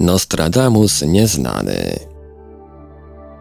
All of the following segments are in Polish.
Nostradamus nieznany.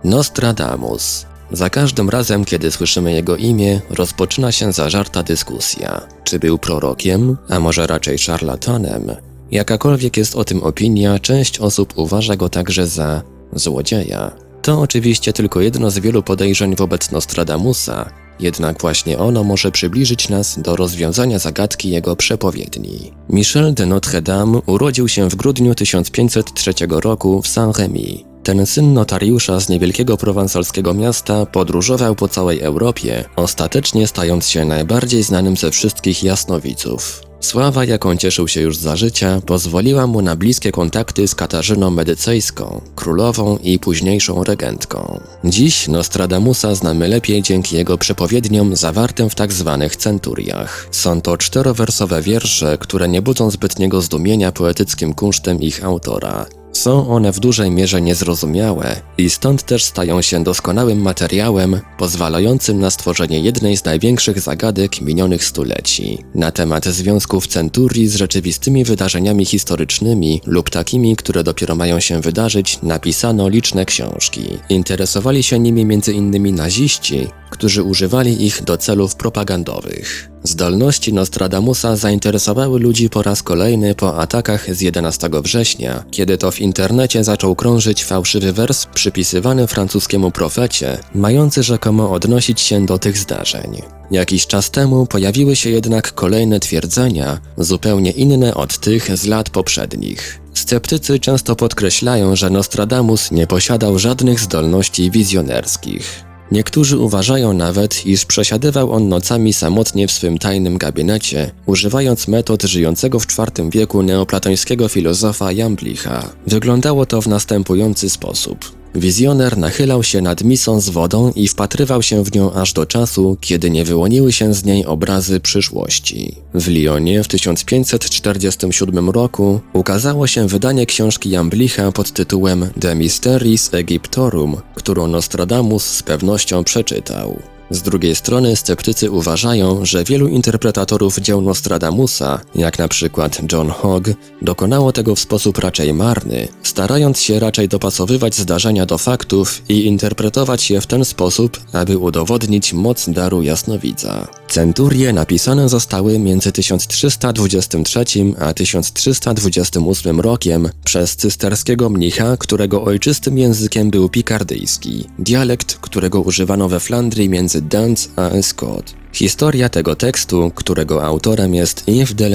Nostradamus. Za każdym razem, kiedy słyszymy jego imię, rozpoczyna się zażarta dyskusja. Czy był prorokiem, a może raczej szarlatanem? Jakakolwiek jest o tym opinia, część osób uważa go także za złodzieja. To oczywiście tylko jedno z wielu podejrzeń wobec Nostradamusa, jednak właśnie ono może przybliżyć nas do rozwiązania zagadki jego przepowiedni. Michel de Notre-Dame urodził się w grudniu 1503 roku w Saint-Rémy. Ten syn notariusza z niewielkiego prowansalskiego miasta podróżował po całej Europie, ostatecznie stając się najbardziej znanym ze wszystkich jasnowiców. Sława, jaką cieszył się już za życia, pozwoliła mu na bliskie kontakty z Katarzyną Medycejską, królową i późniejszą regentką. Dziś Nostradamusa znamy lepiej dzięki jego przepowiedniom zawartym w tzw. Tak centuriach. Są to czterowersowe wiersze, które nie budzą zbytniego zdumienia poetyckim kunsztem ich autora. Są one w dużej mierze niezrozumiałe i stąd też stają się doskonałym materiałem pozwalającym na stworzenie jednej z największych zagadek minionych stuleci na temat związków centurii z rzeczywistymi wydarzeniami historycznymi lub takimi, które dopiero mają się wydarzyć, napisano liczne książki. Interesowali się nimi m.in. naziści, którzy używali ich do celów propagandowych. Zdolności Nostradamusa zainteresowały ludzi po raz kolejny po atakach z 11 września, kiedy to w internecie zaczął krążyć fałszywy wers przypisywany francuskiemu profecie, mający rzekomo odnosić się do tych zdarzeń. Jakiś czas temu pojawiły się jednak kolejne twierdzenia, zupełnie inne od tych z lat poprzednich. Sceptycy często podkreślają, że Nostradamus nie posiadał żadnych zdolności wizjonerskich. Niektórzy uważają nawet, iż przesiadywał on nocami samotnie w swym tajnym gabinecie, używając metod żyjącego w IV wieku neoplatońskiego filozofa Jamblicha. Wyglądało to w następujący sposób. Wizjoner nachylał się nad misą z wodą i wpatrywał się w nią aż do czasu, kiedy nie wyłoniły się z niej obrazy przyszłości. W Lyonie w 1547 roku ukazało się wydanie książki Jamblicha pod tytułem De Mysteris Egyptorum, którą Nostradamus z pewnością przeczytał. Z drugiej strony sceptycy uważają, że wielu interpretatorów dzieł Nostradamusa, jak na przykład John Hogg, dokonało tego w sposób raczej marny, starając się raczej dopasowywać zdarzenia do faktów i interpretować je w ten sposób, aby udowodnić moc daru jasnowidza. Centurie napisane zostały między 1323 a 1328 rokiem przez cysterskiego mnicha, którego ojczystym językiem był pikardyjski, dialekt, którego używano we Flandrii między Dance a Escort. Historia tego tekstu, którego autorem jest Yves de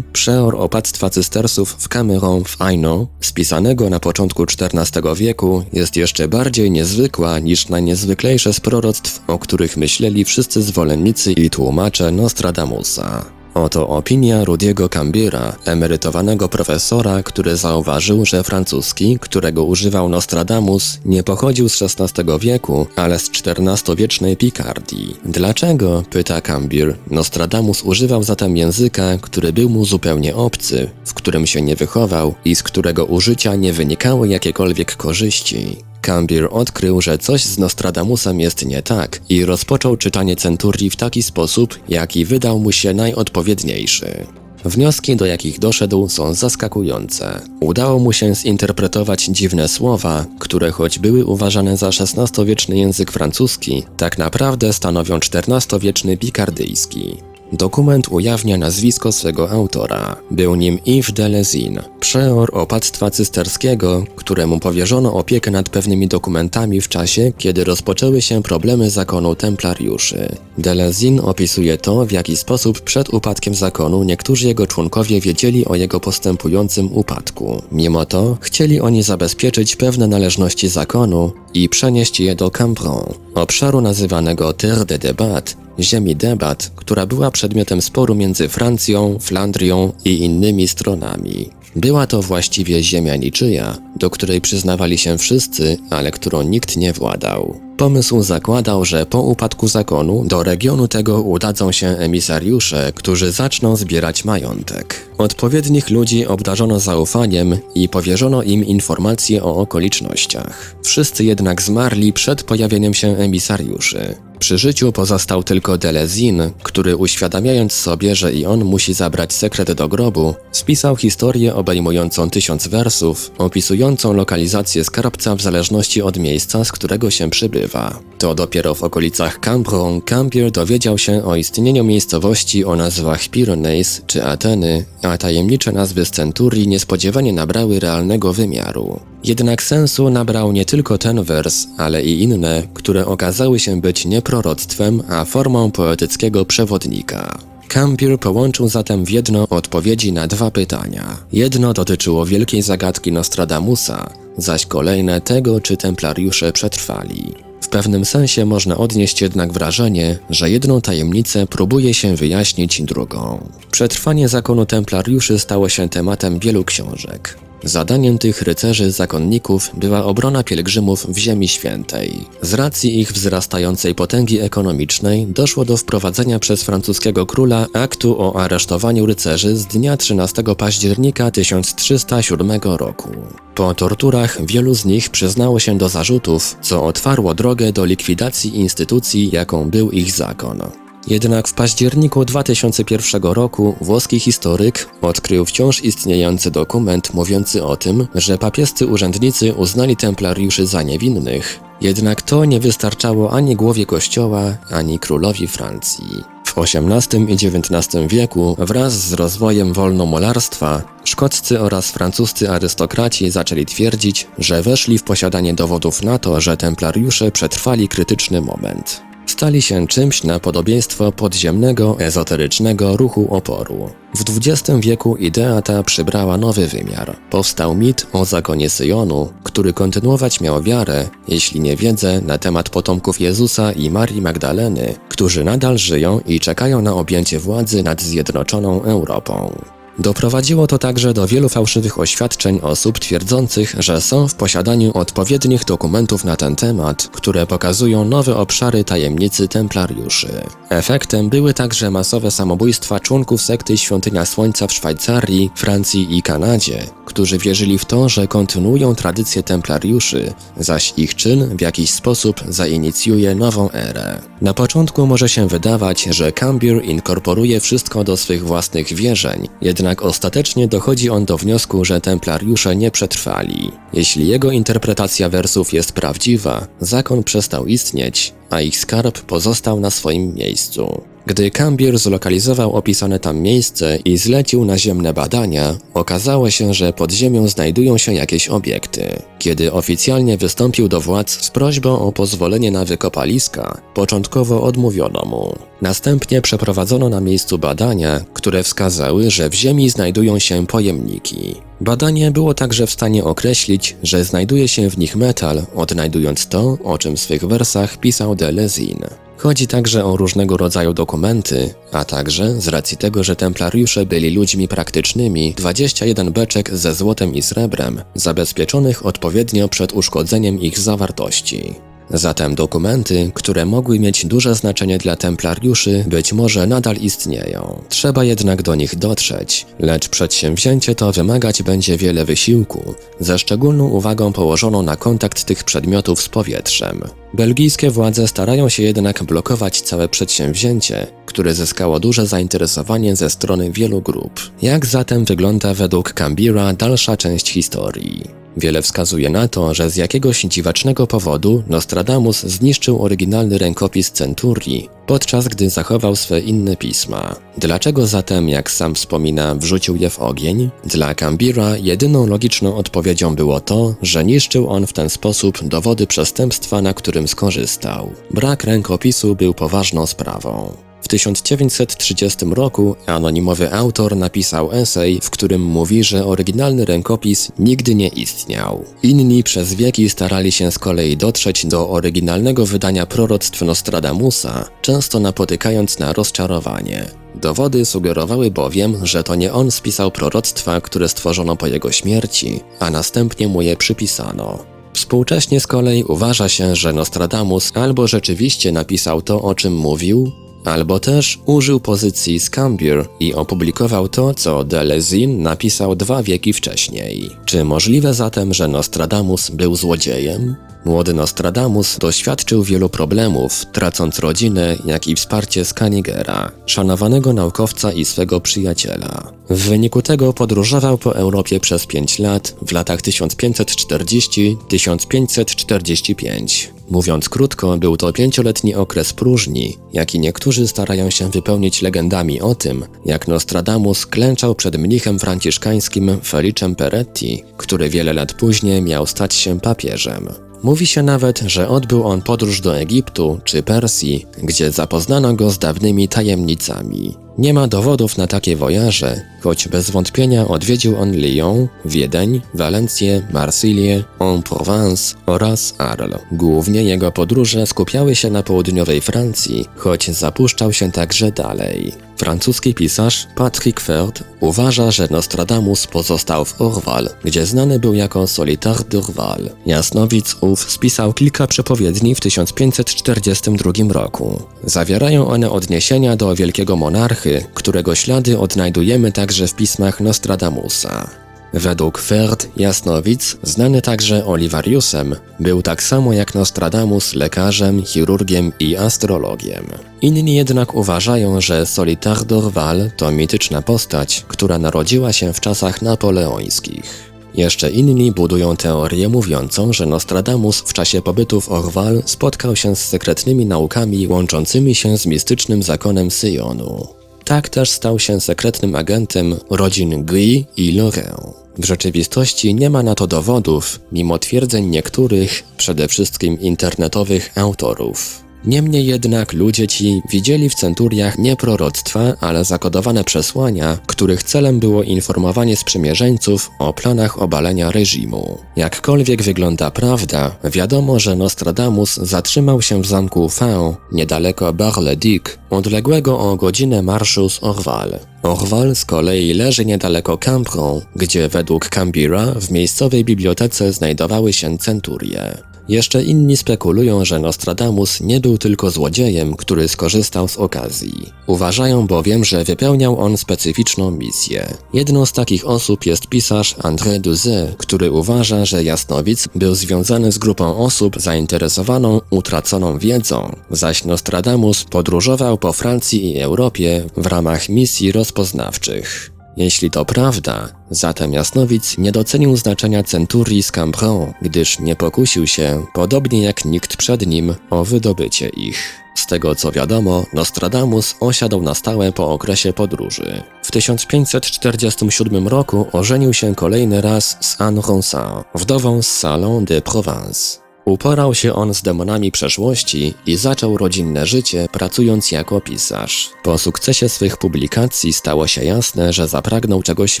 przeor opactwa cystersów w Cameron w Aino, spisanego na początku XIV wieku, jest jeszcze bardziej niezwykła niż najniezwyklejsze z proroctw, o których myśleli wszyscy zwolennicy i tłumacze Nostradamusa. Oto opinia Rudiego Cambiera, emerytowanego profesora, który zauważył, że francuski, którego używał Nostradamus, nie pochodził z XVI wieku, ale z XIV-wiecznej Picardii. Dlaczego, pyta Cambier, Nostradamus używał zatem języka, który był mu zupełnie obcy, w którym się nie wychował i z którego użycia nie wynikały jakiekolwiek korzyści? Cambier odkrył, że coś z Nostradamusem jest nie tak i rozpoczął czytanie centurii w taki sposób, jaki wydał mu się najodpowiedniejszy. Wnioski, do jakich doszedł, są zaskakujące. Udało mu się zinterpretować dziwne słowa, które choć były uważane za XVI-wieczny język francuski, tak naprawdę stanowią XIV-wieczny pikardyjski. Dokument ujawnia nazwisko swego autora. Był nim Yves de Lezine, przeor opactwa cysterskiego, któremu powierzono opiekę nad pewnymi dokumentami w czasie, kiedy rozpoczęły się problemy zakonu templariuszy. De Lezine opisuje to, w jaki sposób przed upadkiem zakonu niektórzy jego członkowie wiedzieli o jego postępującym upadku. Mimo to chcieli oni zabezpieczyć pewne należności zakonu i przenieść je do Cambron, obszaru nazywanego Terre de Debat, ziemi debat, która była przedmiotem sporu między Francją, Flandrią i innymi stronami. Była to właściwie ziemia niczyja, do której przyznawali się wszyscy, ale którą nikt nie władał. Pomysł zakładał, że po upadku zakonu do regionu tego udadzą się emisariusze, którzy zaczną zbierać majątek. Odpowiednich ludzi obdarzono zaufaniem i powierzono im informacje o okolicznościach. Wszyscy jednak zmarli przed pojawieniem się emisariuszy. Przy życiu pozostał tylko Delezin, który uświadamiając sobie, że i on musi zabrać sekret do grobu, spisał historię obejmującą tysiąc wersów, opisującą lokalizację skarbca w zależności od miejsca, z którego się przybywa. To dopiero w okolicach Cambron Campier dowiedział się o istnieniu miejscowości o nazwach Pyrenees czy Ateny, a tajemnicze nazwy z Centurii niespodziewanie nabrały realnego wymiaru. Jednak sensu nabrał nie tylko ten wers, ale i inne, które okazały się być nie proroctwem, a formą poetyckiego przewodnika. Campier połączył zatem w jedno odpowiedzi na dwa pytania. Jedno dotyczyło wielkiej zagadki Nostradamusa, zaś kolejne tego, czy templariusze przetrwali. W pewnym sensie można odnieść jednak wrażenie, że jedną tajemnicę próbuje się wyjaśnić drugą. Przetrwanie zakonu templariuszy stało się tematem wielu książek. Zadaniem tych rycerzy zakonników była obrona pielgrzymów w Ziemi Świętej. Z racji ich wzrastającej potęgi ekonomicznej doszło do wprowadzenia przez francuskiego króla aktu o aresztowaniu rycerzy z dnia 13 października 1307 roku. Po torturach wielu z nich przyznało się do zarzutów, co otwarło drogę do likwidacji instytucji, jaką był ich zakon. Jednak w październiku 2001 roku włoski historyk odkrył wciąż istniejący dokument mówiący o tym, że papiescy urzędnicy uznali templariuszy za niewinnych. Jednak to nie wystarczało ani głowie kościoła, ani królowi Francji. W XVIII i XIX wieku wraz z rozwojem wolnomolarstwa szkoccy oraz francuscy arystokraci zaczęli twierdzić, że weszli w posiadanie dowodów na to, że templariusze przetrwali krytyczny moment stali się czymś na podobieństwo podziemnego, ezoterycznego ruchu oporu. W XX wieku idea ta przybrała nowy wymiar. Powstał mit o zakonie Syjonu, który kontynuować miał wiarę, jeśli nie wiedzę, na temat potomków Jezusa i Marii Magdaleny, którzy nadal żyją i czekają na objęcie władzy nad zjednoczoną Europą. Doprowadziło to także do wielu fałszywych oświadczeń osób twierdzących, że są w posiadaniu odpowiednich dokumentów na ten temat, które pokazują nowe obszary tajemnicy templariuszy. Efektem były także masowe samobójstwa członków sekty Świątynia Słońca w Szwajcarii, Francji i Kanadzie, którzy wierzyli w to, że kontynuują tradycję templariuszy, zaś ich czyn w jakiś sposób zainicjuje nową erę. Na początku może się wydawać, że Cambier inkorporuje wszystko do swych własnych wierzeń, jednak ostatecznie dochodzi on do wniosku, że templariusze nie przetrwali. Jeśli jego interpretacja wersów jest prawdziwa, zakon przestał istnieć, a ich skarb pozostał na swoim miejscu. Gdy Cambier zlokalizował opisane tam miejsce i zlecił naziemne badania, okazało się, że pod ziemią znajdują się jakieś obiekty. Kiedy oficjalnie wystąpił do władz z prośbą o pozwolenie na wykopaliska, początkowo odmówiono mu. Następnie przeprowadzono na miejscu badania, które wskazały, że w ziemi znajdują się pojemniki. Badanie było także w stanie określić, że znajduje się w nich metal, odnajdując to, o czym w swych wersach pisał Delezin. Chodzi także o różnego rodzaju dokumenty, a także, z racji tego, że templariusze byli ludźmi praktycznymi, 21 beczek ze złotem i srebrem, zabezpieczonych odpowiednio przed uszkodzeniem ich zawartości. Zatem dokumenty, które mogły mieć duże znaczenie dla templariuszy, być może nadal istnieją. Trzeba jednak do nich dotrzeć, lecz przedsięwzięcie to wymagać będzie wiele wysiłku, ze szczególną uwagą położoną na kontakt tych przedmiotów z powietrzem. Belgijskie władze starają się jednak blokować całe przedsięwzięcie, które zyskało duże zainteresowanie ze strony wielu grup. Jak zatem wygląda według Cambira dalsza część historii? Wiele wskazuje na to, że z jakiegoś dziwacznego powodu Nostradamus zniszczył oryginalny rękopis Centurii, podczas gdy zachował swe inne pisma. Dlaczego zatem, jak sam wspomina, wrzucił je w ogień? Dla Cambira jedyną logiczną odpowiedzią było to, że niszczył on w ten sposób dowody przestępstwa, na którym skorzystał. Brak rękopisu był poważną sprawą. W 1930 roku anonimowy autor napisał esej, w którym mówi, że oryginalny rękopis nigdy nie istniał. Inni przez wieki starali się z kolei dotrzeć do oryginalnego wydania proroctw Nostradamusa, często napotykając na rozczarowanie. Dowody sugerowały bowiem, że to nie on spisał proroctwa, które stworzono po jego śmierci, a następnie mu je przypisano. Współcześnie z kolei uważa się, że Nostradamus albo rzeczywiście napisał to, o czym mówił, albo też użył pozycji Scambier i opublikował to, co Delezin napisał dwa wieki wcześniej. Czy możliwe zatem, że Nostradamus był złodziejem? Młody Nostradamus doświadczył wielu problemów, tracąc rodzinę, jak i wsparcie Skanigera, szanowanego naukowca i swego przyjaciela. W wyniku tego podróżował po Europie przez 5 lat w latach 1540-1545. Mówiąc krótko, był to pięcioletni okres próżni, jaki niektórzy starają się wypełnić legendami o tym, jak Nostradamus klęczał przed mnichem franciszkańskim Felicem Peretti, który wiele lat później miał stać się papieżem. Mówi się nawet, że odbył on podróż do Egiptu czy Persji, gdzie zapoznano go z dawnymi tajemnicami. Nie ma dowodów na takie wojaże, choć bez wątpienia odwiedził on Lyon, Wiedeń, Walencję, Marsylię, En-Provence oraz Arles. Głównie jego podróże skupiały się na południowej Francji, choć zapuszczał się także dalej. Francuski pisarz Patrick Ferd uważa, że Nostradamus pozostał w Orval, gdzie znany był jako Solitar d'Orval. Jasnowic ów spisał kilka przepowiedni w 1542 roku. Zawierają one odniesienia do wielkiego monarchy, którego ślady odnajdujemy także w pismach Nostradamusa. Według Ferd Jasnowic, znany także Oliwariusem, był tak samo jak Nostradamus lekarzem, chirurgiem i astrologiem. Inni jednak uważają, że Solitar d'Orval to mityczna postać, która narodziła się w czasach napoleońskich. Jeszcze inni budują teorię mówiącą, że Nostradamus w czasie pobytu w Orwal spotkał się z sekretnymi naukami łączącymi się z mistycznym zakonem Syjonu. Tak też stał się sekretnym agentem rodzin Guy i Lorrain. W rzeczywistości nie ma na to dowodów, mimo twierdzeń niektórych, przede wszystkim internetowych autorów. Niemniej jednak ludzie ci widzieli w centuriach nie proroctwa, ale zakodowane przesłania, których celem było informowanie sprzymierzeńców o planach obalenia reżimu. Jakkolwiek wygląda prawda, wiadomo, że Nostradamus zatrzymał się w zamku Fę, niedaleko Bar-le-Duc, odległego o godzinę marszu z Orval. Orval z kolei leży niedaleko Campron, gdzie według Cambira w miejscowej bibliotece znajdowały się centurie. Jeszcze inni spekulują, że Nostradamus nie był tylko złodziejem, który skorzystał z okazji. Uważają bowiem, że wypełniał on specyficzną misję. Jedną z takich osób jest pisarz André Duzé, który uważa, że Jasnowic był związany z grupą osób zainteresowaną utraconą wiedzą, zaś Nostradamus podróżował po Francji i Europie w ramach misji rozpoznawczych. Jeśli to prawda, zatem Jasnowic nie docenił znaczenia centurii z Cambron, gdyż nie pokusił się, podobnie jak nikt przed nim, o wydobycie ich. Z tego co wiadomo, Nostradamus osiadł na stałe po okresie podróży. W 1547 roku ożenił się kolejny raz z Anne Ronsin, wdową z Salon de Provence. Uporał się on z demonami przeszłości i zaczął rodzinne życie pracując jako pisarz. Po sukcesie swych publikacji stało się jasne, że zapragnął czegoś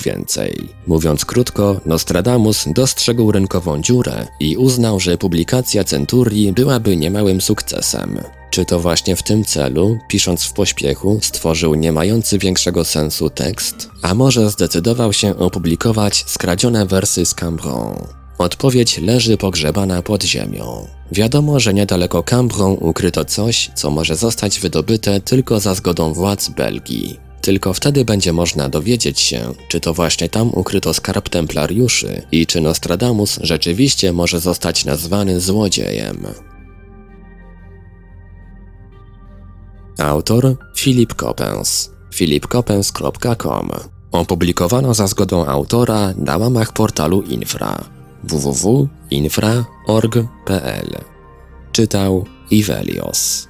więcej. Mówiąc krótko, Nostradamus dostrzegł rynkową dziurę i uznał, że publikacja Centurii byłaby niemałym sukcesem. Czy to właśnie w tym celu, pisząc w pośpiechu, stworzył nie mający większego sensu tekst? A może zdecydował się opublikować skradzione wersy z Cambron? Odpowiedź leży pogrzebana pod ziemią. Wiadomo, że niedaleko Cambron ukryto coś, co może zostać wydobyte tylko za zgodą władz Belgii. Tylko wtedy będzie można dowiedzieć się, czy to właśnie tam ukryto skarb templariuszy i czy Nostradamus rzeczywiście może zostać nazwany złodziejem. Autor Filip Coppens philipcoppens.com Opublikowano za zgodą autora na łamach portalu Infra www.infra.org.pl Czytał Ivelios